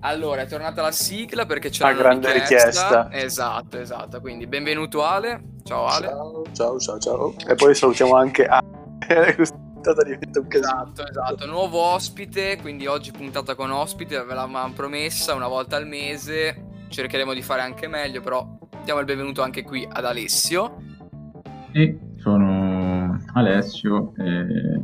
Allora, è tornata la sigla perché c'è una grande richiesta. richiesta. Esatto, esatto. Quindi benvenuto Ale. Ciao Ale. Ciao, ciao, ciao, ciao. E poi salutiamo anche Ale. Esatto, esatto. Nuovo ospite, quindi oggi puntata con ospite, ve l'avevamo promessa una volta al mese. Cercheremo di fare anche meglio, però diamo il benvenuto anche qui ad Alessio. Sì, sono Alessio e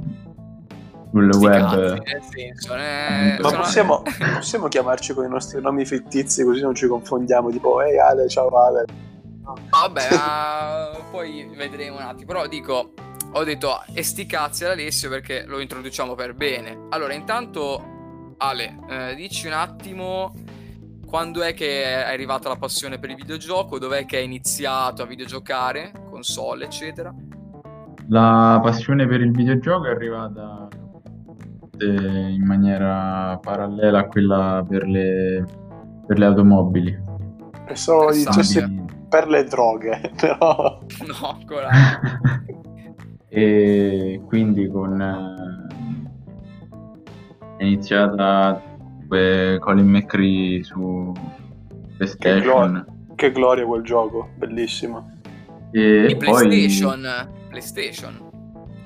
sul web. Cazzi, senso, eh, Ma sono... possiamo, possiamo, chiamarci con i nostri nomi fittizi così non ci confondiamo, tipo ehi hey, Ale, ciao Ale. Vabbè, uh, poi vedremo un attimo, però dico, ho detto e sti cazzi ad Alessio perché lo introduciamo per bene. Allora, intanto Ale, eh, dici un attimo quando è che è arrivata la passione per il videogioco, dov'è che hai iniziato a videgiocare, console, eccetera? La passione per il videogioco è arrivata in maniera parallela a quella per le, per le automobili. Pensavo dicessi per le droghe, però... No, ancora. e quindi con... è iniziata Colin McCree su PlayStation. Che gloria, che gloria quel gioco, bellissimo. E, e poi... PlayStation, PlayStation.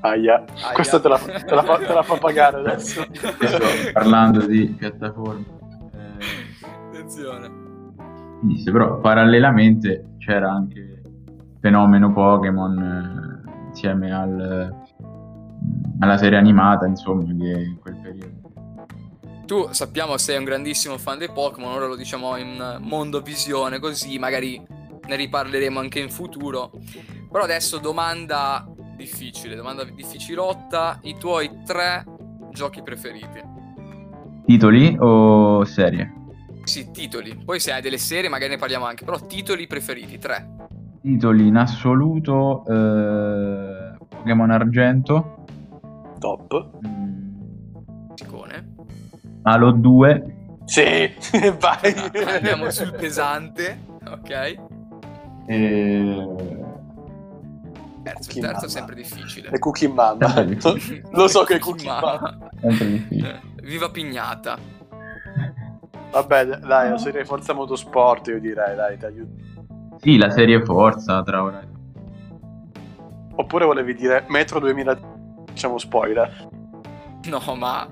Aia, Aia. questa te la, te, la fa, te la, fa, pagare adesso. Sto parlando di piattaforme. Eh, Attenzione. Dice, però parallelamente c'era anche il fenomeno Pokémon eh, insieme al, alla serie animata, insomma, che in quel periodo. Tu sappiamo sei un grandissimo fan dei Pokémon, ora lo diciamo in mondo visione, così magari ne riparleremo anche in futuro. Però adesso domanda difficile, domanda difficilotta, i tuoi tre giochi preferiti. Titoli o serie? Sì, titoli. Poi se hai delle serie magari ne parliamo anche, però titoli preferiti, tre. Titoli in assoluto eh, Pokémon Argento. Top. Mm. Sicone. Halo 2. Sì, vai. Andiamo sul pesante, ok. E terzo, il terzo è sempre difficile. Le cookie mama. Lo so che è cookie mama. Eh, viva Pignata. Vabbè, dai, la serie Forza Motorsport io direi, dai, ti aiuto. Sì, la serie Forza, tra ora. Oppure volevi dire Metro 2000, diciamo spoiler. No, ma...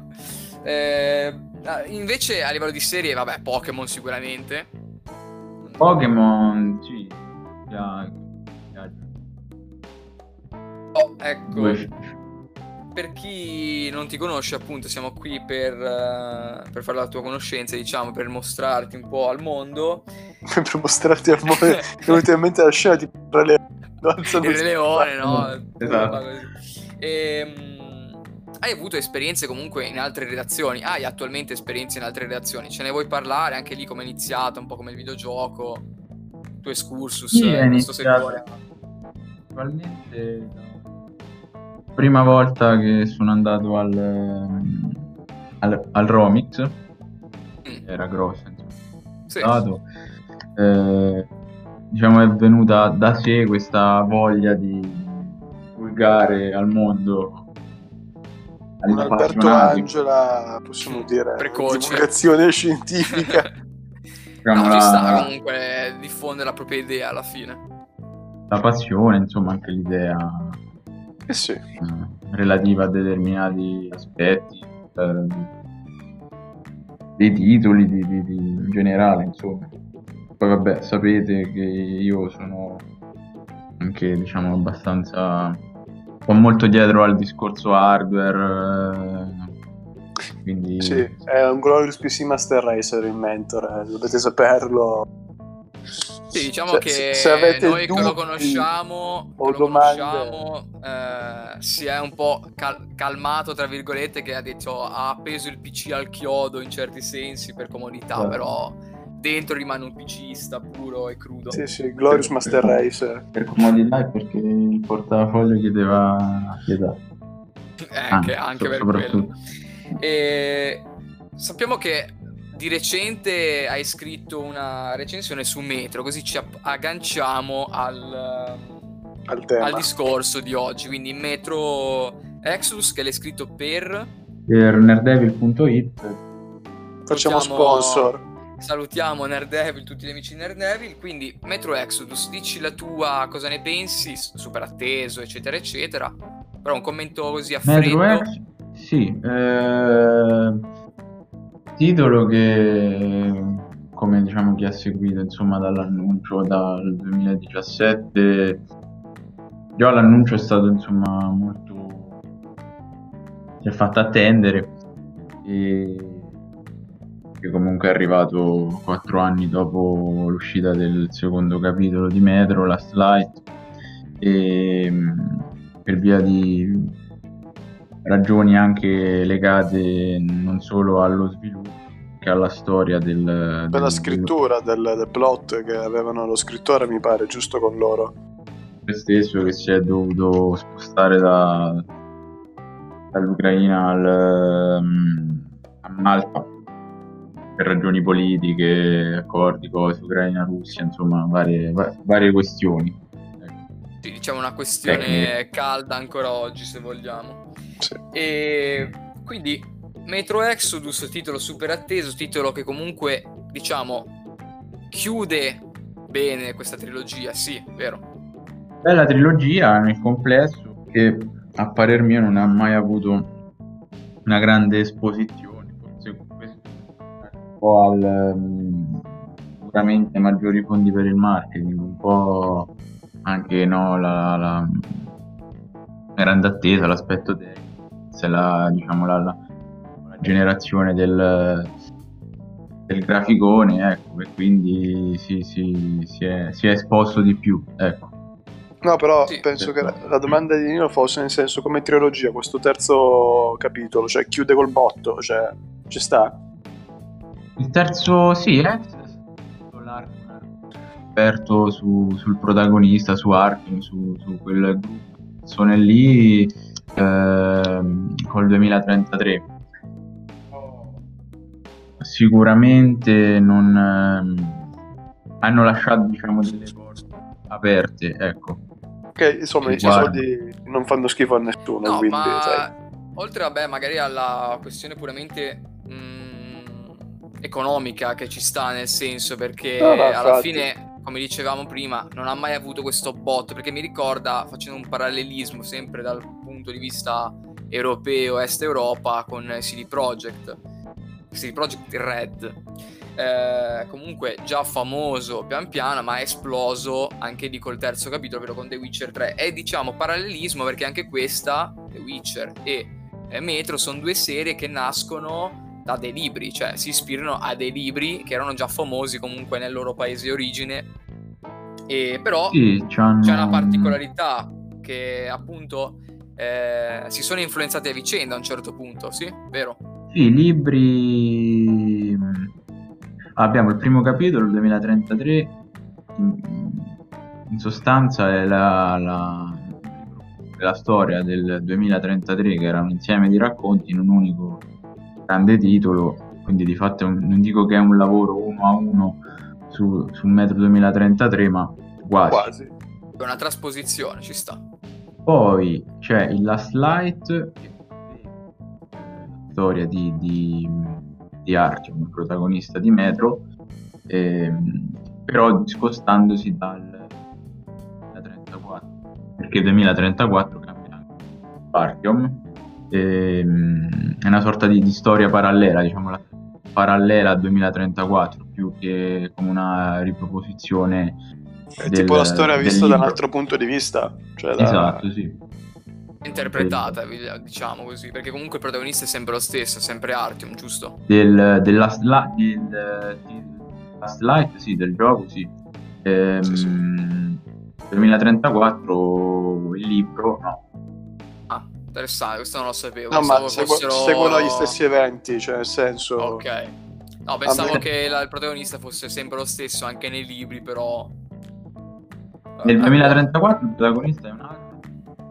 Eh, invece a livello di serie, vabbè, Pokémon sicuramente. Pokémon, sì. Già, Oh, ecco. Per chi non ti conosce, appunto, siamo qui per, uh, per, fare la tua conoscenza, diciamo, per mostrarti un po' al mondo. per mostrarti al mondo. È venuta in mente la scena di Re Leone. Il Leone, no? Esatto. E, um, hai avuto esperienze comunque in altre redazioni? Hai attualmente esperienze in altre redazioni? Ce ne vuoi parlare? Anche lì come è iniziato, un po' come il videogioco, il tuo excursus sì, in questo settore? Attualmente prima volta che sono andato al, al, al Romix, mm. era grossa, insomma. Sì. Stato, eh, diciamo è venuta da sé questa voglia di divulgare al mondo un Alberto Angela possiamo dire Precoce. divulgazione scientifica no, ci sta comunque diffondere la propria idea alla fine la passione insomma anche l'idea eh sì. relativa a determinati aspetti eh, dei titoli di, di, di, in generale insomma poi vabbè sapete che io sono anche diciamo abbastanza ho molto dietro al discorso hardware eh, quindi sì è un Glorious PC Master Racer il mentore eh, dovete saperlo sì, diciamo cioè, che se noi che lo conosciamo, che lo conosciamo eh, si è un po' cal- calmato, tra virgolette, che ha detto ha appeso il PC al chiodo in certi sensi per comodità, sì. però dentro rimane un PCista puro e crudo. Sì, sì, Glorious Master Race. Per comodità e perché il portafoglio chiedeva pietà. Anche, ah, anche per quello. E sappiamo che di recente hai scritto una recensione su Metro, così ci agganciamo al, al, al discorso di oggi. Quindi Metro Exodus che l'hai scritto per... per nerdevil.it. Facciamo sponsor. Salutiamo Nerdevil, tutti gli amici di Nerdevil. Quindi, Metro Exodus, dici la tua, cosa ne pensi? Super atteso, eccetera, eccetera. Però un commento così a Metro freddo. Ex- sì, eh, titolo che, come diciamo chi ha seguito insomma dall'annuncio dal 2017, già l'annuncio è stato insomma molto... si è fatto attendere e che comunque è arrivato quattro anni dopo l'uscita del secondo capitolo di Metro, Last Light, e per via di ragioni anche legate non solo allo sviluppo che alla storia del... Per del, la scrittura del, del, plot che avevano lo scrittore mi pare, giusto con loro. Stesso che si è dovuto spostare da, dall'Ucraina al, um, a Malta per ragioni politiche, accordi, cose, Ucraina, Russia, insomma, varie, varie questioni. Sì, diciamo una questione calda ancora oggi, se vogliamo. Sì. E quindi Metro Exodus, titolo super atteso, titolo che comunque, diciamo, chiude bene questa trilogia, sì, vero? Bella trilogia nel complesso che a parer mio non ha mai avuto una grande esposizione po' al um, sicuramente maggiori fondi per il marketing, un po' anche no, la, la grande attesa, l'aspetto tecnico, la, diciamo, la, la, la generazione del, del graficone, ecco, e quindi si, si, si, è, si, è, esposto di più, ecco. No, però sì, penso che la, domanda di Nino fosse nel senso come trilogia questo terzo capitolo, cioè chiude col botto, cioè ci sta? Il terzo, sì, è aperto su, sul protagonista, su Arkham, su, su quel gruppo. Sono lì eh, col 2033. Sicuramente non eh, hanno lasciato diciamo delle porte aperte, ecco. Ok, insomma, i soldi non fanno schifo a nessuno, no, quindi, ma... sai. Oltre, vabbè, magari alla questione puramente mh, mm, economica che ci sta nel senso perché no, no, alla fine come dicevamo prima non ha mai avuto questo botto perché mi ricorda facendo un parallelismo sempre dal punto di vista europeo est Europa con CD Projekt CD Projekt Red eh, comunque già famoso pian piano ma è esploso anche di col terzo capitolo ovvero con The Witcher 3 e diciamo parallelismo perché anche questa The Witcher e Metro sono due serie che nascono da dei libri, cioè si ispirano a dei libri che erano già famosi comunque nel loro paese di origine. E però sì, c'è una particolarità che appunto eh, si sono influenzati a vicenda a un certo punto, sì? Vero? Sì, libri... Abbiamo il primo capitolo, il 2033, in sostanza è la, la, la storia del 2033 che era un insieme di racconti in un unico grande titolo, quindi di fatto non dico che è un lavoro uno a uno su, su Metro 2033, ma quasi. quasi. È una trasposizione, ci sta. Poi c'è il Last Light, storia di, di, di Artyom, protagonista di Metro, ehm, però discostandosi dal 2034, perché 2034 cambia anche Artyom, ehm, è una sorta di, di storia parallela, diciamo, la, parallela al 2034, più che come una riproposizione. È del, tipo la storia vista da un altro punto di vista. Cioè da... Esatto, sì. Interpretata, diciamo così, perché comunque il protagonista è sempre lo stesso, sempre Artyom, giusto? Del, del, last, la, del, del last Light, sì, del gioco, sì. Ehm, sì, sì. 2034 il libro, no, Interessante, questo non lo sapevo. No, ma segu- fossero... seguono gli stessi eventi, cioè nel senso... Ok. No, pensavo me... che la, il protagonista fosse sempre lo stesso anche nei libri, però... Nel 2034 il protagonista è un altro.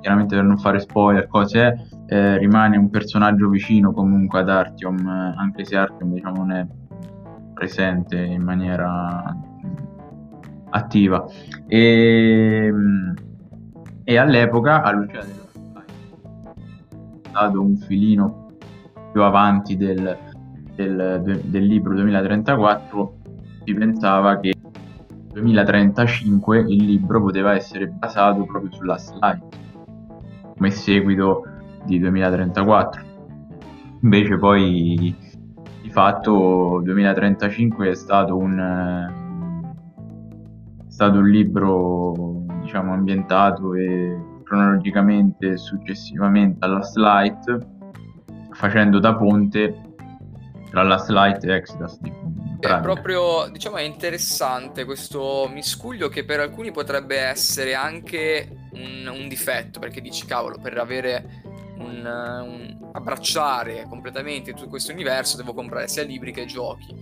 Chiaramente per non fare spoiler, cose eh, rimane un personaggio vicino comunque ad Artyom, eh, anche se Artyom diciamo non è presente in maniera attiva. E, e all'epoca, all'uscita dello stato un filino più avanti del, del, del libro 2034 si pensava che 2035 il libro poteva essere basato proprio sulla slide come seguito di 2034 invece poi di fatto 2035 è stato un è stato un libro diciamo ambientato e cronologicamente successivamente alla slide facendo da ponte tra Last Light e Exodus di è proprio, diciamo, è interessante questo miscuglio che per alcuni potrebbe essere anche un, un difetto, perché dici, cavolo, per avere un, un, abbracciare completamente tutto questo universo devo comprare sia libri che giochi.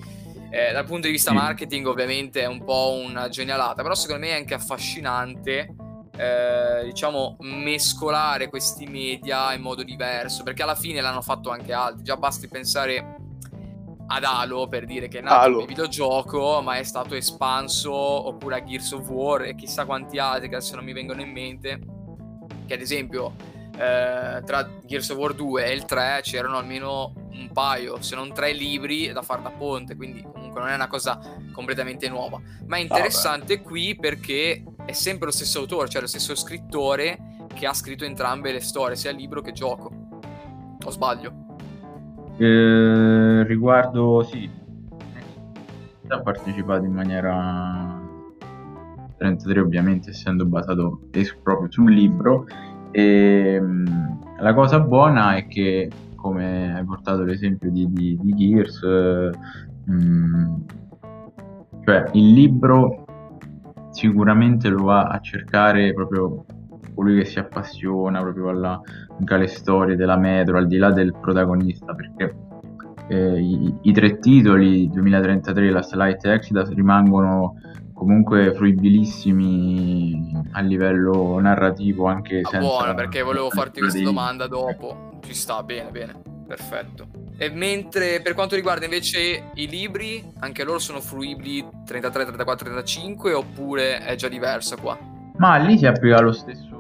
Eh, dal punto di vista marketing ovviamente è un po' una genialata, però secondo me è anche affascinante eh, diciamo mescolare questi media in modo diverso, perché alla fine l'hanno fatto anche altri, già basti pensare ad Halo per dire che è nato Halo. come videogioco ma è stato espanso oppure a Gears of War e chissà quanti altri che adesso non mi vengono in mente che ad esempio eh, tra Gears of War 2 e il 3 c'erano almeno un paio se non tre libri da far da ponte quindi comunque non è una cosa completamente nuova. Ma è interessante ah, qui perché è sempre lo stesso autore cioè lo stesso scrittore che ha scritto entrambe le storie sia libro che gioco. O sbaglio? Eh, riguardo, sì, ha partecipato in maniera 33 ovviamente essendo basato proprio sul libro. E ehm, la cosa buona è che come hai portato l'esempio di, di, di Gears mh, mm, cioè il libro sicuramente lo va a cercare proprio colui che si appassiona proprio alla, alle storie della metro, al di là del protagonista, perché eh, i, i, tre titoli 2033 Last Light e Exodus rimangono comunque fruibilissimi a livello narrativo anche ah, senza buono perché volevo farti questa domanda dopo. Ci sta bene bene perfetto e mentre per quanto riguarda invece i libri anche loro sono fruibili 33 34 35 oppure è già diversa qua? Ma lì si applica lo stesso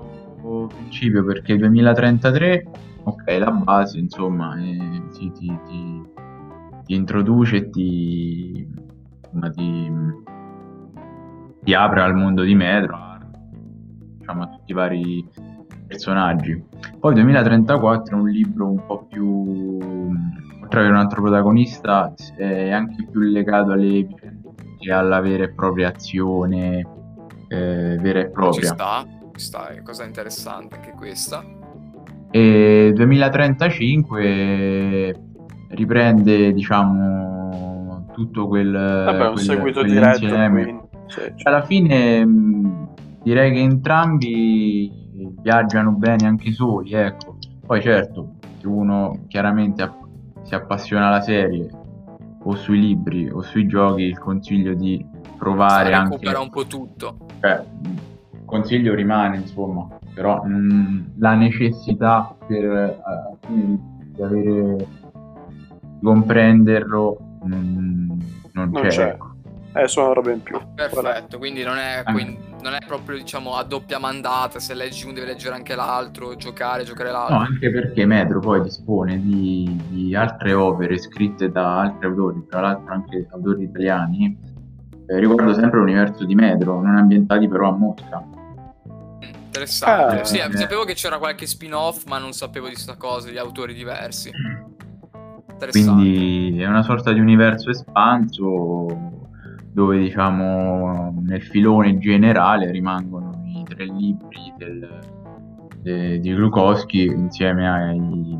principio perché il 2033 ok la base insomma eh, ti, ti, ti, ti, introduce e ti, ti, apre al mondo di Metro diciamo, a tutti i vari personaggi poi il 2034 è un libro un po' più oltre ad avere un altro protagonista è anche più legato alle vicende che alla vera e propria azione eh, vera e propria ci sta questa è cosa interessante anche questa. E 2035 riprende, diciamo, tutto quel, Vabbè, un quel, seguito diretto. Quindi, cioè, Alla fine direi che entrambi viaggiano bene anche soli, ecco. Poi certo, se uno chiaramente si appassiona alla serie o sui libri o sui giochi, il consiglio di provare anche... recupera un po' tutto. Cioè, consiglio rimane, insomma, però mh, mm, la necessità per uh, di avere di comprenderlo mh, non, non, c'è. c'è. Ecco. Eh, sono robe in più. Perfetto, quindi, non è, quindi non è, proprio diciamo a doppia mandata, se leggi uno deve leggere anche l'altro, giocare, giocare l'altro. No, anche perché Metro poi dispone di, di altre opere scritte da altri autori, tra l'altro anche autori italiani, eh, riguardo sempre l'universo di Metro, non ambientati però a Mosca. Interessante. Ah, sì, eh. sapevo che c'era qualche spin-off, ma non sapevo di questa cosa, di autori diversi. Quindi è una sorta di universo espanso dove diciamo nel filone generale rimangono i tre libri del, de, di Glukowski insieme ai,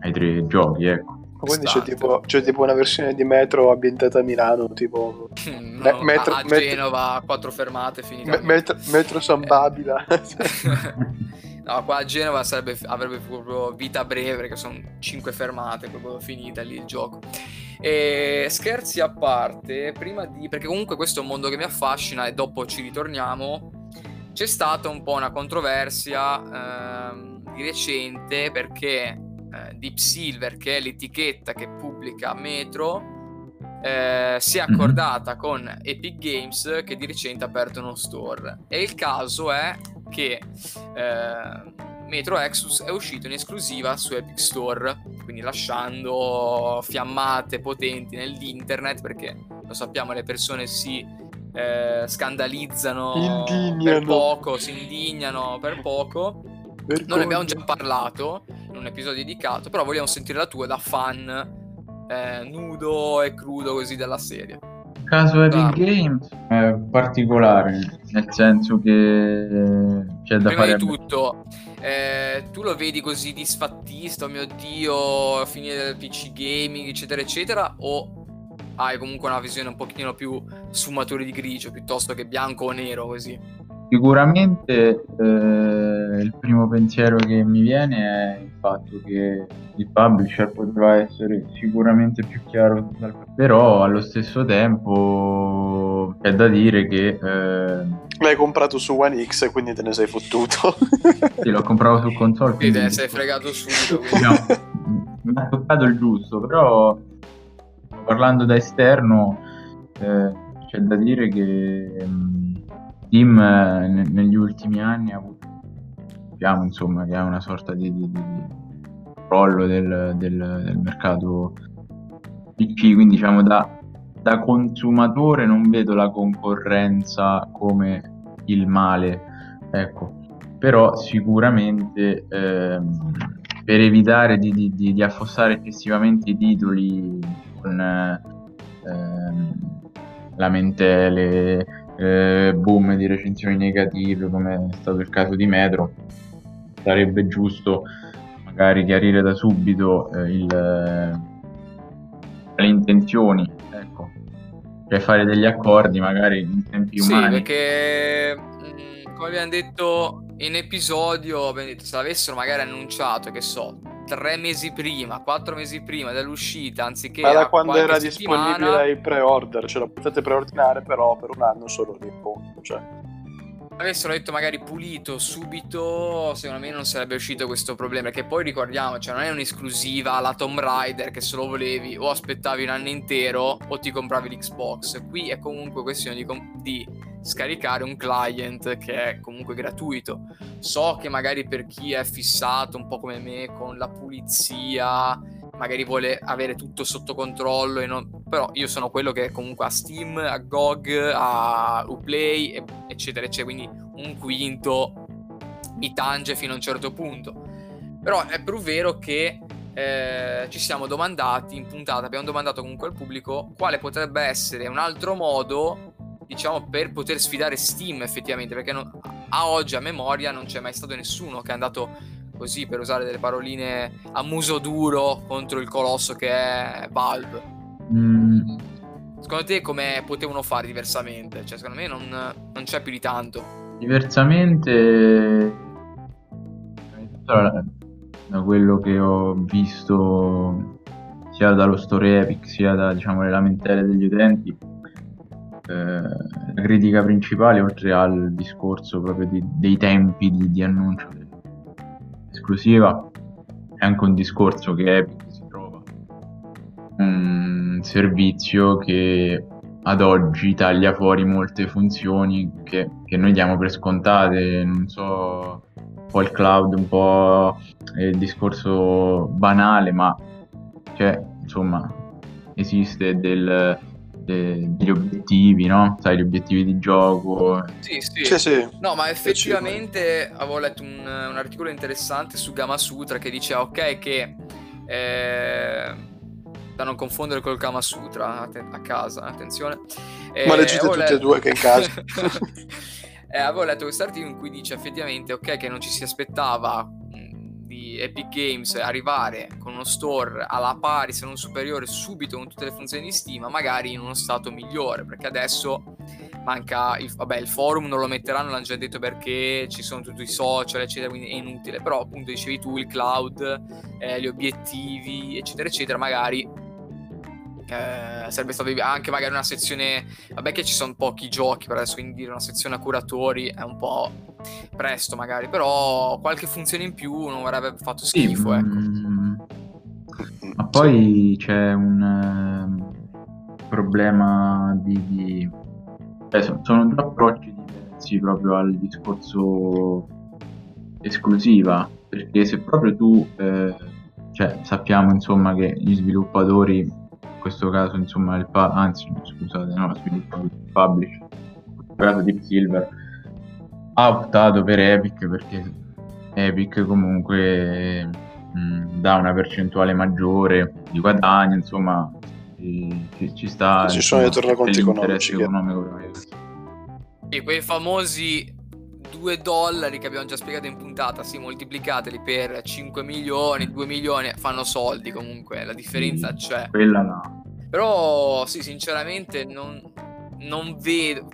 ai tre giochi, ecco. Quindi c'è tipo, c'è tipo, una versione di metro ambientata a Milano, tipo no, metro, a, Genova, metro, quattro fermate, finita. Me, metro, metro San eh. Babila. no, qua a Genova sarebbe, avrebbe proprio vita breve, perché sono cinque fermate, proprio finita lì il gioco. E scherzi a parte, prima di... perché comunque questo è un mondo che mi affascina e dopo ci ritorniamo, c'è stata un po' una controversia ehm, di recente perché eh, Deep Silver, che è l'etichetta che pubblica Metro, eh, si è mhm. accordata con Epic Games che di recente ha aperto uno store. E il caso è che eh, Metro Exodus è uscito in esclusiva su Epic Store, quindi lasciando fiammate potenti nell'internet perché lo sappiamo le persone si eh, scandalizzano indignano. per poco, si indignano per poco. Vergogna. Noi ne abbiamo già parlato in un episodio dedicato, però vogliamo sentire la tua da fan eh, nudo e crudo così della serie. Caso Epic. Games è particolare, nel senso che c'è da Prima fare... di tutto, eh, tu lo vedi così disfattista, oh mio dio, finire del PC gaming, eccetera, eccetera, o hai comunque una visione un pochino più sfumature di grigio piuttosto che bianco o nero così? Sicuramente eh, il primo pensiero che mi viene è il fatto che il publisher potrà essere sicuramente più chiaro, però allo stesso tempo è da dire che... Eh... L'hai comprato su One X e quindi te ne sei fottuto. sì, l'ho comprato su console. Sì, te ne sei fregato subito. no, mi ha toccato il giusto, però parlando da esterno eh, c'è da dire che um, Steam eh, ne- negli ultimi anni ha avuto diciamo, insomma che ha una sorta di, di, di crollo del, del, del, mercato PC quindi diciamo da, da consumatore non vedo la concorrenza come il male ecco. Però sicuramente ehm, per evitare di, di, di, di, affossare eccessivamente i titoli con ehm, lamentele, eh, boom di recensioni negative come è stato il caso di Metro, sarebbe giusto magari chiarire da subito eh, il, le intenzioni, ecco, cioè fare degli accordi magari in tempi umani. Sì, perché mm, come abbiamo detto in episodio, abbiamo detto, se l'avessero magari annunciato, che so, tre mesi prima, quattro mesi prima dell'uscita, anziché. Ma da quando era settimana... disponibile il pre-order, ce la potete preordinare, però per un anno solo lì, cioè. Avessero detto magari pulito subito, secondo me non sarebbe uscito questo problema. Perché poi ricordiamo, cioè non è un'esclusiva alla Tomb Raider che se lo volevi o aspettavi un anno intero o ti compravi l'Xbox. Qui è comunque questione di, com- di scaricare un client che è comunque gratuito. So che magari per chi è fissato un po' come me con la pulizia, magari vuole avere tutto sotto controllo, non... però io sono quello che comunque ha Steam, a GOG, a Uplay, eccetera, eccetera, quindi un quinto mi tange fino a un certo punto. Però è pur vero che eh, ci siamo domandati in puntata, abbiamo domandato comunque al pubblico quale potrebbe essere un altro modo diciamo, per poter sfidare Steam effettivamente, perché non, a oggi a memoria non c'è mai stato nessuno che è andato così, per usare delle paroline a muso duro, contro il colosso che è Valve. Mm. Secondo te come potevano fare diversamente? Cioè, secondo me non, non c'è più di tanto. Diversamente, da quello che ho visto sia dallo store Epic sia da diciamo, le lamentele degli utenti, eh, la critica principale, oltre al discorso proprio di, dei tempi di, di annuncio esclusiva, è anche un discorso che Epic si trova. Un servizio che ad oggi taglia fuori molte funzioni che, che noi diamo per scontate, non so, un po' il cloud, un po' il discorso banale, ma cioè, insomma, esiste del degli obiettivi, no? Sai, gli obiettivi di gioco. Sì, sì. sì, sì. No, ma effettivamente avevo letto un, un, articolo interessante su Gama Sutra che diceva, ok, che... Eh, da non confondere col Kama Sutra a, casa, attenzione. Eh, ma leggete tutte letto... e due che in casa. eh, avevo letto questo articolo in cui dice effettivamente, ok, che non ci si aspettava Epic Games arrivare con uno store alla pari, se non superiore, subito con tutte le funzioni di Steam, magari in uno stato migliore, perché adesso manca il, vabbè, il forum non lo metteranno, l'hanno già detto perché ci sono tutti i social, eccetera, quindi è inutile, però appunto dicevi tu il cloud, eh, gli obiettivi, eccetera, eccetera, magari eh, sarebbe stato anche magari una sezione vabbè che ci sono pochi giochi per adesso quindi una sezione a curatori è un po' presto magari però qualche funzione in più non avrebbe fatto schifo sì, ecco. Mm, ma poi c'è un uh, problema di, di... Eh, sono due approcci diversi proprio al discorso esclusiva perché se proprio tu eh, cioè, sappiamo insomma che gli sviluppatori, in questo caso insomma il pa- anzi scusate, no, sviluppatori, il publisher, in questo caso Deep Silver, ha optato per Epic perché Epic comunque mh, mm, dà una percentuale maggiore di guadagno, insomma ci, ci sta... Ci sono i tornaconti economici. Economico, e quei famosi 2 dollari che abbiamo già spiegato in puntata, sì, moltiplicateli per 5 milioni, 2 milioni, fanno soldi comunque, la differenza c'è. Quella no. Però sì, sinceramente non, non vedo...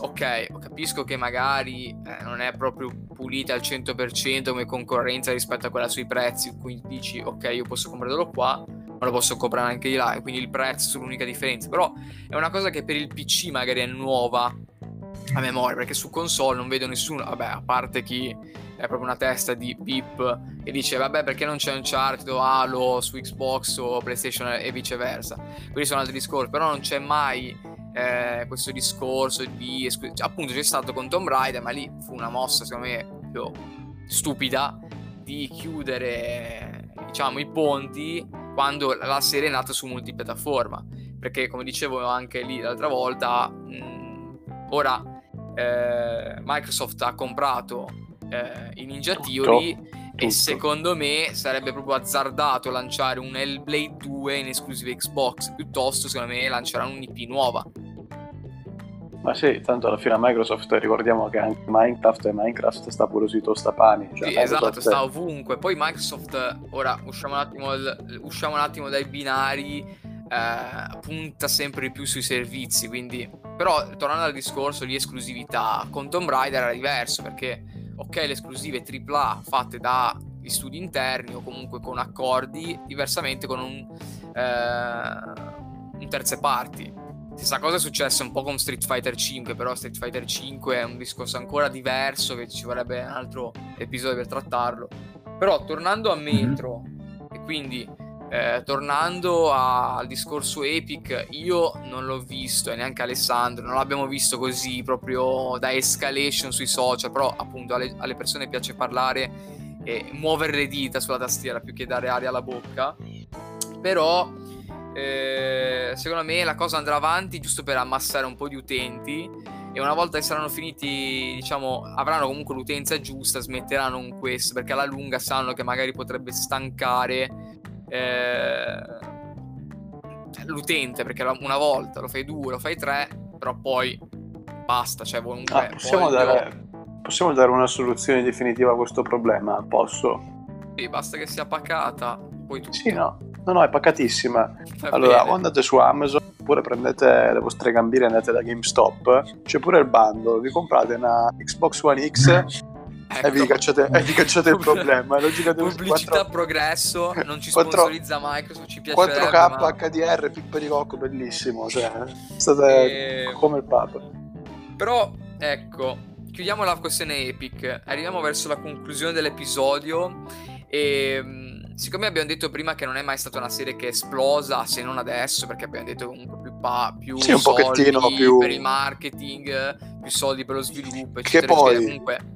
Ok, capisco che magari eh, non è proprio pulita al 100% come concorrenza rispetto a quella sui prezzi, quindi dici ok, io posso comprarlo qua, ma lo posso comprare anche di là, quindi il prezzo è l'unica differenza. Però è una cosa che per il PC magari è nuova a memoria, perché su console non vedo nessuno, vabbè, a parte chi è proprio una testa di VIP e dice vabbè perché non c'è Uncharted o Halo su Xbox o PlayStation e viceversa. Quelli sono altri discorsi, però non c'è mai eh, questo discorso di appunto c'è stato con Tomb Raider, ma lì fu una mossa secondo me più stupida di chiudere diciamo i ponti quando la serie è nata su multipiattaforma, perché come dicevo anche lì l'altra volta mh, ora eh, Microsoft ha comprato eh, i Ninja Theory tutto, tutto. e secondo me sarebbe proprio azzardato lanciare un Hellblade 2 in esclusiva Xbox piuttosto secondo me lanceranno un'IP nuova ma sì, tanto alla fine a Microsoft ricordiamo che anche Minecraft e Minecraft sta pure sui tostapani. Cioè sì, esatto, sta ovunque. Poi Microsoft, ora usciamo un attimo, usciamo un attimo dai binari, eh, punta sempre di più sui servizi, quindi però tornando al discorso di esclusività, con Tomb Raider era diverso perché ok le esclusive AAA fatte dagli studi interni o comunque con accordi, diversamente con un, eh, un terze parti. Stessa cosa è successa un po' con Street Fighter 5, però Street Fighter 5 è un discorso ancora diverso che ci vorrebbe un altro episodio per trattarlo. Però tornando a mhm. Metro, mm-hmm. e quindi eh, tornando a, al discorso Epic, io non l'ho visto e neanche Alessandro, non l'abbiamo visto così proprio da escalation sui social, però appunto alle, alle persone piace parlare e muovere le dita sulla tastiera più che dare aria alla bocca. Però eh, secondo me la cosa andrà avanti giusto per ammassare un po' di utenti e una volta che saranno finiti, diciamo, avranno comunque l'utenza giusta, smetteranno con questo perché alla lunga sanno che magari potrebbe stancare eh, l'utente perché una volta lo fai due, lo fai tre, però poi basta. Cioè, comunque, ah, possiamo, dare, possiamo, dare, una soluzione definitiva a questo problema? Posso? Sì, basta che sia pacata. Poi tutto. Sì, no. No, no, è pacatissima. Va allora, bene. o andate su Amazon oppure prendete le vostre gambine e andate da GameStop. C'è pure il bando. Vi comprate una Xbox One X Ecco. E vi cacciate, e vi cacciate il problema. Pubblicità 4... progresso, non ci sponsorizza 4... Microsoft, ci piace 4K ma... HDR, pippa di cocco, bellissimo. Cioè, state e... come il Papa. Però, ecco, chiudiamo la questione Epic. Arriviamo verso la conclusione dell'episodio. E siccome abbiamo detto prima che non è mai stata una serie che è esplosa, se non adesso, perché abbiamo detto comunque più, pa- più sì, soldi più... per il marketing, più soldi per lo sviluppo, eccetera, che poi... eccetera. Comunque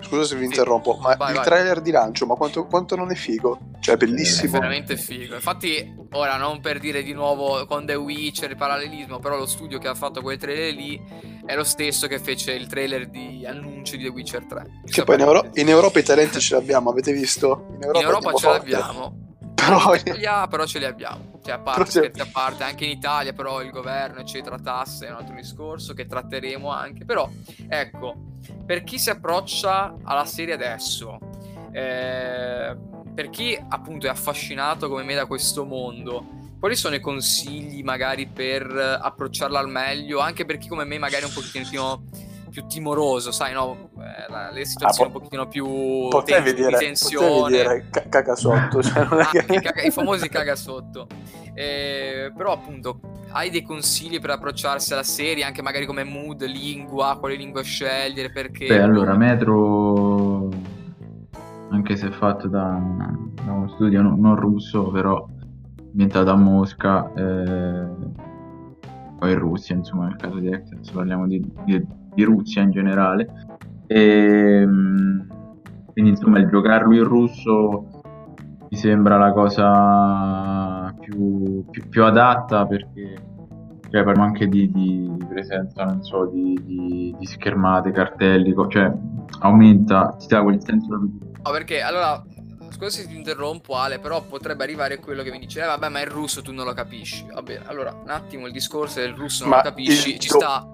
Scusa se vi interrompo, ma vai, il vai. trailer di lancio, ma quanto, quanto, non è figo? Cioè, è bellissimo. È veramente figo. Infatti, ora non per dire di nuovo con The Witcher il parallelismo, però lo studio che ha fatto quel trailer lì è lo stesso che fece il trailer di annuncio di The Witcher 3. Che poi in, Euro- in, Europa i talenti ce li abbiamo, avete visto? In Europa, in Europa ce forte. l'abbiamo. Però... In Italia però ce li abbiamo. Cioè, a parte, a parte, anche in Italia, però il governo, eccetera, tasse è un altro discorso che tratteremo anche. Però, ecco, per chi si approccia alla serie adesso, eh, per chi appunto è affascinato come me da questo mondo, quali sono i consigli magari per approcciarla al meglio? Anche per chi come me magari è un pochettino più timoroso, sai, no? Eh, le situazioni ah, po- un pochettino più potevi ten- dire, di tensione. dire c- caga sotto, cioè non è ah, che... caga, i famosi caga sotto. Eh, però appunto hai dei consigli per approcciarsi alla serie, anche magari come mood, lingua, quale lingua scegliere, perché... Beh, allora, Metro, anche se è fatto da, da uno studio non, non russo, però ambientato a Mosca, eh, poi in Russia, insomma, nel caso di Access parliamo di, di di Russia in generale. E, ehm, quindi insomma il giocarlo in russo mi sembra la cosa più, più, più adatta perché cioè parliamo anche di, di, presenza, non so, di, di, di schermate, cartelli, cioè aumenta, ti dà quel senso. No, perché allora Scusa se ti interrompo Ale, però potrebbe arrivare quello che mi dice, eh vabbè ma il russo tu non lo capisci. Va bene, allora un attimo il discorso del russo non ma lo capisci, ci sta,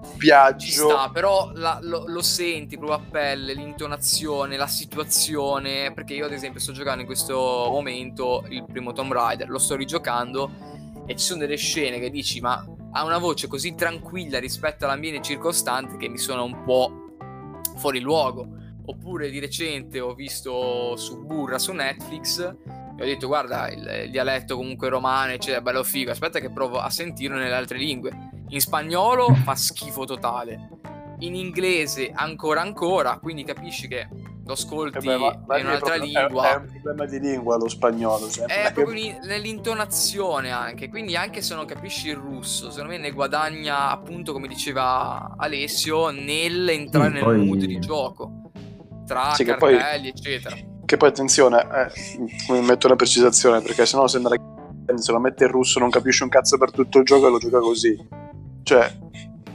ci sta, però la, lo, lo, senti proprio a pelle, l'intonazione, la situazione, perché io ad esempio sto giocando in questo momento il primo Tomb Raider, lo sto rigiocando e ci sono delle scene che dici ma ha una voce così tranquilla rispetto all'ambiente circostante che mi suona un po' fuori luogo Oppure di recente ho visto su Burra su Netflix e ho detto guarda il, il dialetto comunque romano eccetera, bello figo, aspetta che provo a sentirlo nelle altre lingue. In spagnolo fa schifo totale, in inglese ancora ancora, quindi capisci che lo ascolti eh beh, ma, ma in un'altra proprio, lingua. È, è, un problema di lingua lo spagnolo. Sempre. È proprio in, nell'intonazione anche, quindi anche se non capisci il russo, secondo me ne guadagna appunto come diceva Alessio nell'entrare sì, nel poi... mood di gioco tra sì, cartelli, poi, eccetera. Che poi attenzione, eh, metto una precisazione perché sennò sembra che se lo mette in russo non capisce un cazzo per tutto il gioco e lo gioca così. Cioè,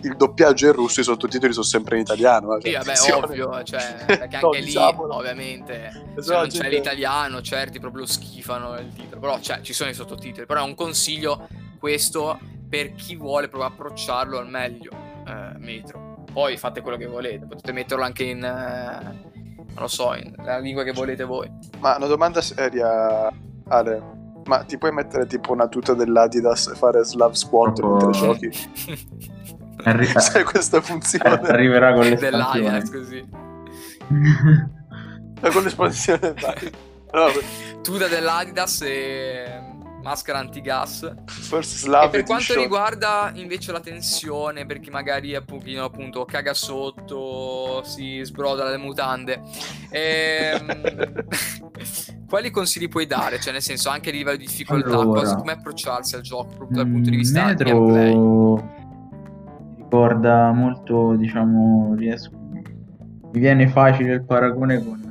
il doppiaggio è in russo, i sottotitoli sono sempre in italiano. Eh, cioè, sì, vabbè, ovvio, cioè, perché anche no, lì, diciamolo. ovviamente, se non c'è l'italiano, certi proprio schifano il titolo, però cioè, ci sono i sottotitoli, però è un consiglio questo per chi vuole proprio approcciarlo al meglio, eh, Metro. Poi fate quello che volete, potete metterlo anche in... Eh, non lo so, nella lingua che volete voi. Ma una domanda seria, Ale. Ma ti puoi mettere tipo una tuta dell'Adidas e fare Slav Squat oh. mentre giochi? Arri- Se questa funziona. Eh, arriverà con l'espansione. Dell'Adidas così. con l'espansione dai. No, tuta dell'Adidas e maschera antigas. Forse Slav e per quanto riguarda invece la tensione, per chi magari è un pochino appunto caga sotto, si sbroda le mutande, ehm, quali consigli puoi dare? Cioè, nel senso, anche a livello di difficoltà, allora, cosa, come approcciarsi al gioco proprio dal punto di vista Metro gameplay? ricorda molto, diciamo, riesco mi viene facile il paragone con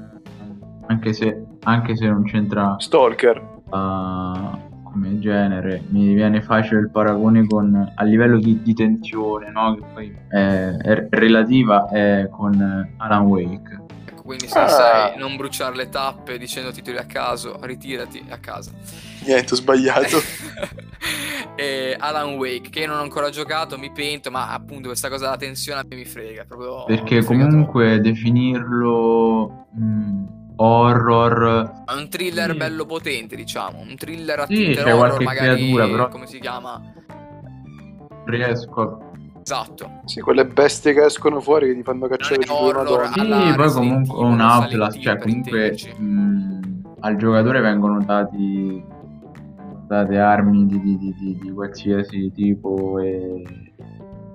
anche se, anche se non c'entra Stalker uh, come genere mi viene facile il paragone con a livello di, di tensione no? che poi è, è relativa è con Alan Wake ecco quindi se ah. sai non bruciare le tappe dicendo titoli a caso ritirati a casa niente ho sbagliato e Alan Wake che io non ho ancora giocato mi pento ma appunto questa cosa della tensione mi frega proprio perché comunque troppo. definirlo mh, horror. È un thriller sì. bello potente, diciamo. Un thriller a sì, c'è horror, qualche magari, creatura, però. Come si chiama? Riesco a Esatto. Sì, quelle bestie che escono fuori che ti fanno cacciare giù una donna. Sì, poi comunque un Outlast, cioè comunque mh, al giocatore vengono dati date armi di, di, di, di qualsiasi tipo e,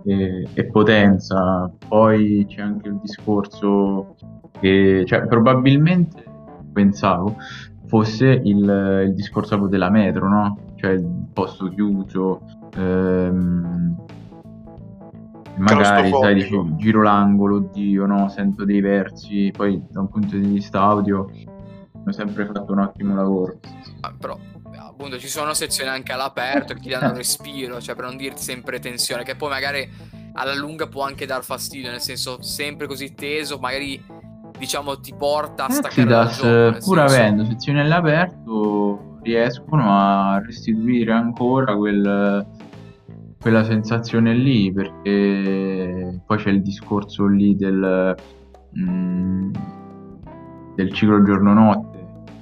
e, e, potenza. Poi c'è anche il discorso che cioè, probabilmente pensavo fosse il, il discorso della metro, no? Cioè il posto chiuso, ehm, magari sai, dici, giro l'angolo, oddio, no, sento dei versi, poi da un punto di vista audio hanno sempre fatto un ottimo lavoro. Ah, però appunto ci sono sezioni anche all'aperto che ti danno respiro, cioè per non dirti sempre tensione, che poi magari alla lunga può anche dar fastidio, nel senso sempre così teso, magari diciamo ti porta a staccare Exodus, gioco, pur avendo sezioni all'aperto riescono a restituire ancora quel, quella sensazione lì perché poi c'è il discorso lì del, mm, del ciclo giorno-notte.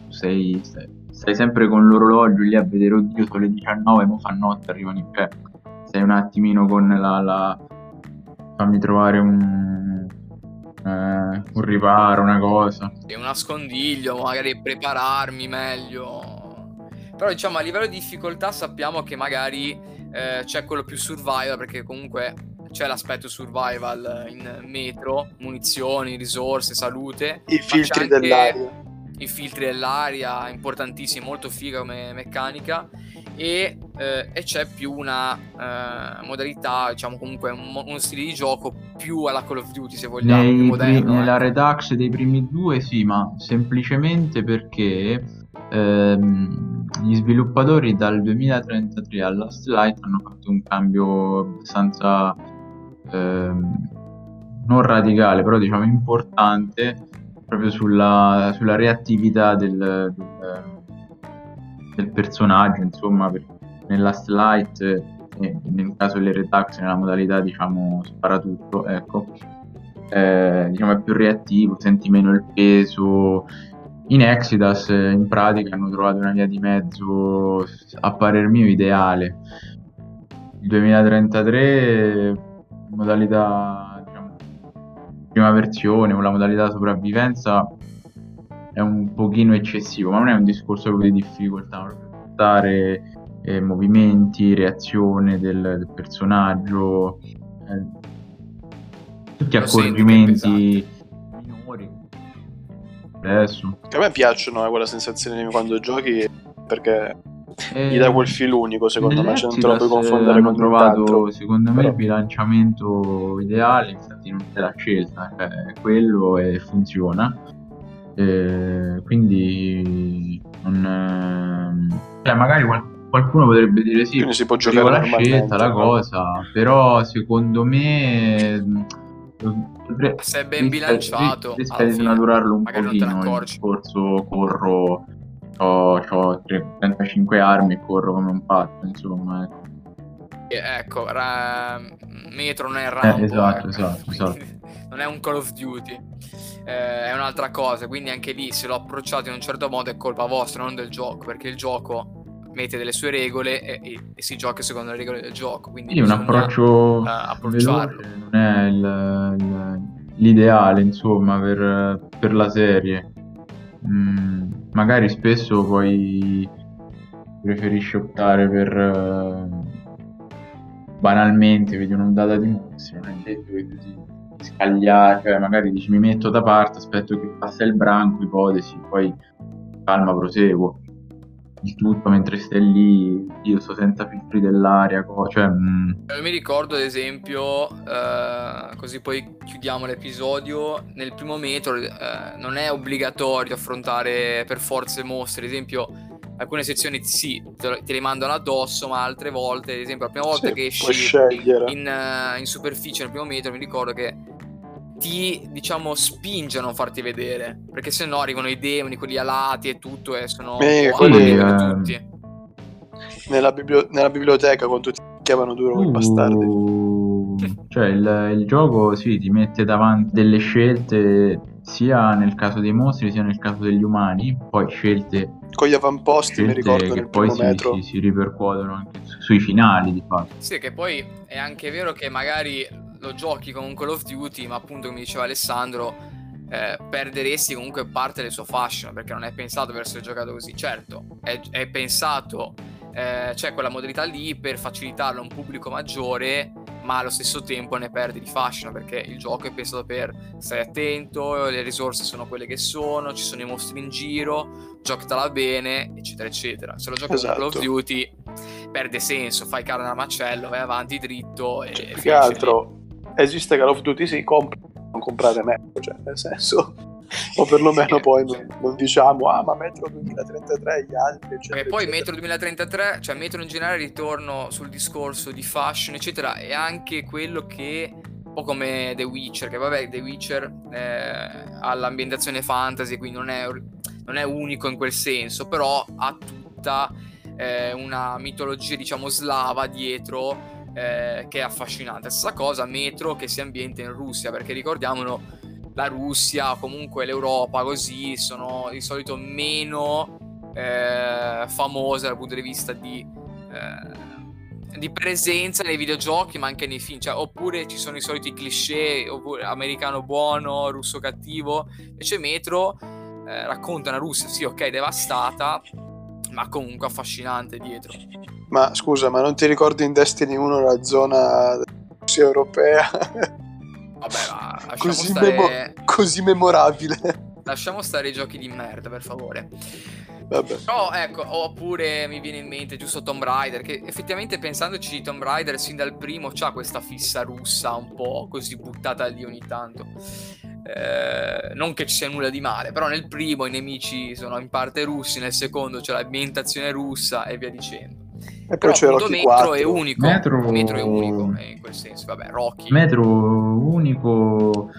Sei, stai, stai, sempre con l'orologio lì a vedere oddio sono le 19 mo fa notte arrivano in cioè, sei un attimino con la, la fammi trovare un un riparo, una cosa. E un nascondiglio, magari prepararmi meglio. Però diciamo a livello di difficoltà sappiamo che magari eh, c'è quello più survival perché comunque c'è l'aspetto survival in metro, munizioni, risorse, salute. I filtri dell'aria. I filtri dell'aria, importantissimi, molto figa come meccanica e, eh, e c'è più una eh, modalità, diciamo comunque un, uno stile di gioco più alla Call of Duty se vogliamo, Nei, moderno, nella eh. Redux dei primi due sì, ma semplicemente perché ehm, gli sviluppatori dal 2033 a Last Light hanno fatto un cambio abbastanza ehm, non radicale, però diciamo importante proprio sulla, sulla reattività del, del, del, personaggio, insomma, nel Last Light e nel caso delle Redux nella modalità diciamo sparatutto, ecco, eh, diciamo è più reattivo, senti meno il peso, in Exodus in pratica hanno trovato una via di mezzo a parer mio ideale. Il 2033 modalità diciamo, prima versione con la modalità sopravvivenza è un pochino eccessivo, ma non è un discorso di difficoltà, portare eh, movimenti, reazione del, del personaggio, eh, tutti accorgimenti Adesso. Che a me piacciono eh, quella sensazione quando giochi perché eh, gli dà quel filo unico secondo me, cioè non te lo puoi confondere con trovato secondo me Però... il bilanciamento ideale, infatti non c'è la scelta, cioè quello e funziona. Eh, quindi non, cioè, magari qual- qualcuno potrebbe dire sì, quindi si può giocare la scelta, la cosa, però secondo me se è ben bilanciato rischia di snaturarlo un pochino il discorso corro ho, ho 35 armi e corro come un pazzo insomma ecco, ecco ra... Metro non è Rambo eh, esatto, ecco. esatto, esatto. non è un Call of Duty eh, è un'altra cosa quindi anche lì se l'ho approcciato in un certo modo è colpa vostra non del gioco perché il gioco mette delle sue regole e, e, e, si gioca secondo le regole del gioco. Quindi sì, un approccio approcciarlo. non è il, il, l'ideale, insomma, per, per la serie. Mm, magari spesso poi preferisci optare per uh, banalmente vedi un'ondata di mostri, non è detto che ti scagliare, cioè magari dici mi metto da parte, aspetto che passa il branco, ipotesi, poi calma, proseguo il tutto mentre stai lì, io sto senza filtri dell'aria, co- cioè... Mm. Io mi ricordo ad esempio, eh, così poi chiudiamo l'episodio, nel primo metro eh, non è obbligatorio affrontare per forza mostri, ad esempio alcune sezioni sì, te, le mandano addosso, ma altre volte, ad esempio la prima volta sì, che esci in, uh, in superficie nel primo metro mi ricordo che ti diciamo spinge a non farti vedere perché se no arrivano i demoni quelli alati e tutto e sono eh, quelli, eh... tutti. nella, biblio- nella, biblioteca quando ti chiamano duro quei uh, bastardi cioè il, il, gioco sì ti mette davanti delle scelte sia nel caso dei mostri sia nel caso degli umani. Poi scelte con gli avamposti mi ricordo che poi si, si, si, ripercuotono anche sui finali di fatto. Sì che poi è anche vero che magari lo giochi con un Call of Duty, ma appunto come diceva Alessandro, eh, perderesti comunque parte del suo fascino perché non è pensato per essere giocato così. Certo, è, è pensato, eh, c'è quella modalità lì per facilitarlo a un pubblico maggiore, ma allo stesso tempo ne perdi di fascino perché il gioco è pensato per stare attento, le risorse sono quelle che sono, ci sono i mostri in giro, giocatela bene, eccetera, eccetera. Se lo giochi esatto. con Call of esatto. Duty perde senso, fai carne al macello, vai avanti dritto e... Cioè, più che altro... Lì esiste Call of Duty, si compra, non comprate Metro, cioè nel senso, o perlomeno poi non, non, diciamo, ah ma Metro 2033 gli altri, eccetera. E poi eccetera. Metro 2033, cioè Metro in generale, ritorno sul discorso di fashion, eccetera, è anche quello che un po' come The Witcher, che vabbè, The Witcher eh, ha l'ambientazione fantasy, quindi non è, non è, unico in quel senso, però ha tutta eh, una mitologia, diciamo, slava dietro eh, che è affascinante. Stessa cosa Metro che si ambienta in Russia, perché ricordiamolo, la Russia, comunque l'Europa, così sono di solito meno eh, famose dal punto di vista di, eh, di, presenza nei videogiochi, ma anche nei film. Cioè, oppure ci sono i soliti cliché, oppure americano buono, russo cattivo. Invece Metro eh, racconta una Russia, sì, ok, devastata, ma comunque affascinante dietro. Ma scusa, ma non ti ricordi in Destiny 1 la zona Russia europea? Vabbè, ma così, stare... memo- così memorabile. Lasciamo stare i giochi di merda, per favore. Vabbè. Però ecco, oppure mi viene in mente giusto Tomb Raider, che effettivamente pensandoci Tomb Raider sin dal primo c'ha questa fissa russa un po' così buttata lì ogni tanto. eh, non che ci sia nulla di male, però nel primo i nemici sono in parte russi, nel secondo c'è l'ambientazione russa e via dicendo. E poi c'è Rocky Metro 4. è unico. Metro... Metro è unico eh, in quel senso, vabbè, Rocky. Metro unico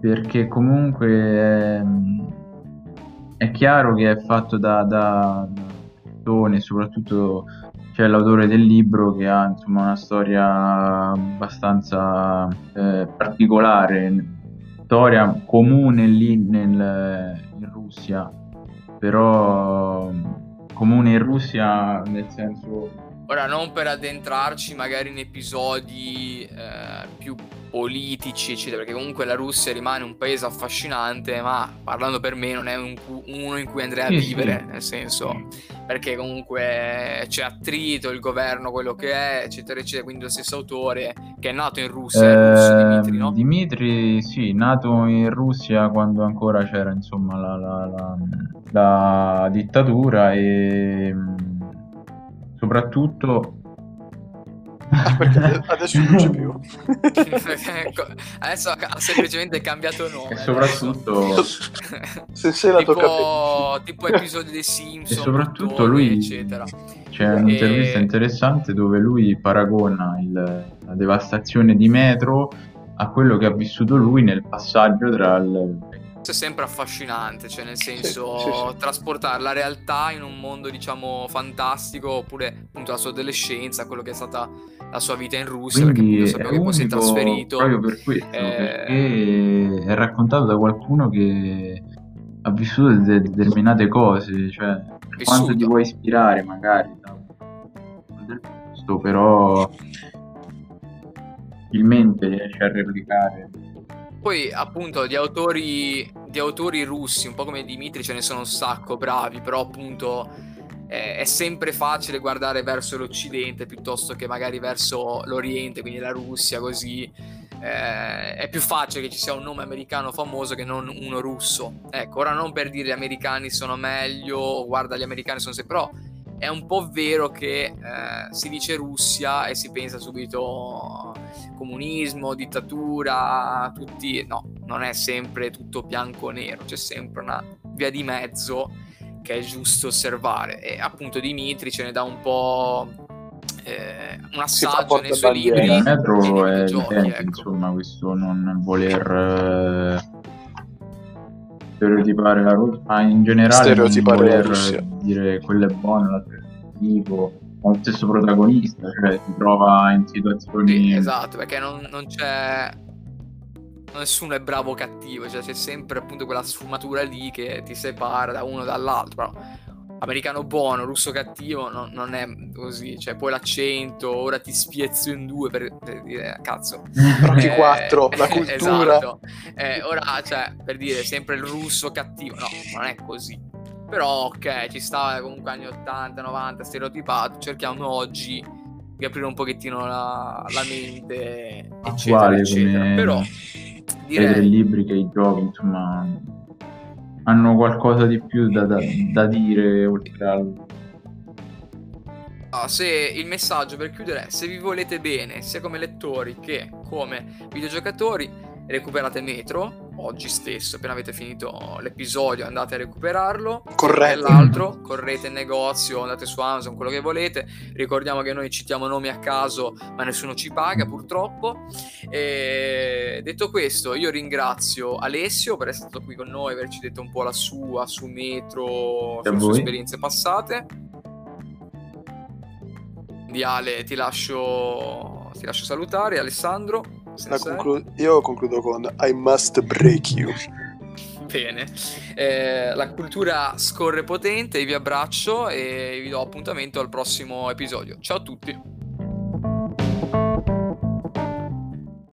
perché comunque è, è chiaro che è fatto da, da, da soprattutto c'è l'autore del libro che ha insomma una storia abbastanza eh, particolare, storia comune lì nel, in Russia, però comune in Russia nel senso... Ora non per addentrarci magari in episodi eh, più politici, eccetera, perché comunque la Russia rimane un paese affascinante, ma parlando per me non è un, uno in cui andrei a vivere, nel senso, perché comunque c'è attrito, il governo quello che è, eccetera, eccetera, quindi lo stesso autore che è nato in Russia, eh, russo, Dimitri, no? Dimitri, sì, nato in Russia quando ancora c'era, insomma, la, la, la, la dittatura e soprattutto Ah, perché adesso non c'è più. Ecco, adesso ha semplicemente cambiato nome. E soprattutto se sei la tipo, tipo episodi dei Simpson. E soprattutto lui eccetera. C'è un'intervista e... interessante dove lui paragona il, la devastazione di Metro a quello che ha vissuto lui nel passaggio tra il è sempre affascinante, cioè nel senso sì, sì, sì. trasportare la realtà in un mondo diciamo fantastico oppure appunto la sua adolescenza, quello che è stata la sua vita in Russia, Quindi perché sappiamo che poi si è trasferito. Proprio per questo, eh... è raccontato da qualcuno che ha vissuto de- determinate cose, cioè per quanto ti vuoi ispirare magari da del posto, però facilmente riesce a replicare poi appunto di autori, di autori russi, un po' come Dimitri, ce ne sono un sacco bravi, però appunto eh, è sempre facile guardare verso l'Occidente piuttosto che magari verso l'Oriente, quindi la Russia, così. Eh, è più facile che ci sia un nome americano famoso che non uno russo. Ecco, ora non per dire gli americani sono meglio, guarda gli americani sono sempre... però è un po' vero che eh, si dice Russia e si pensa subito comunismo, dittatura, tutti... No, non è sempre tutto bianco-nero, c'è sempre una via di mezzo che è giusto osservare. E appunto Dimitri ce ne dà un po' eh, un assaggio nei suoi libri. Il metro è giochi, evidente, ecco. insomma, questo non voler... Eh stereotipare la Russia, ma in generale non voler dire quello è buono, l'altro è cattivo, ha lo stesso protagonista, cioè si trova in situazioni... Sì, esatto, perché non, non c'è... Nessuno è bravo o cattivo, cioè c'è sempre appunto quella sfumatura lì che ti separa da uno dall'altro, però americano buono, russo cattivo, no, non è così. Cioè, poi l'accento, ora ti spiezzo in due per, per dire, cazzo. Rocky eh, 4, la cultura. Esatto. Eh, ora, cioè, per dire, sempre il russo cattivo. No, non è così. Però, ok, ci sta comunque anni 80, 90, stereotipato. Cerchiamo oggi di aprire un pochettino la, la mente, eccetera, eccetera. Però, direi... i libri che i giochi, insomma hanno qualcosa di più da, da, da dire oltre al... Ah, se il messaggio per chiudere è se vi volete bene sia come lettori che come videogiocatori recuperate Metro oggi stesso, appena avete finito l'episodio andate a recuperarlo. Corretto. L'altro, correte in negozio, andate su Amazon, quello che volete. Ricordiamo che noi citiamo nomi a caso, ma nessuno ci paga purtroppo. E detto questo, io ringrazio Alessio per essere stato qui con noi, averci detto un po' la sua su Metro, sulle sue esperienze passate. Di Ale ti lascio, ti lascio salutare, Alessandro. Conclu- io concludo con I must break you. Bene, eh, la cultura scorre potente, vi abbraccio e vi do appuntamento al prossimo episodio. Ciao a tutti.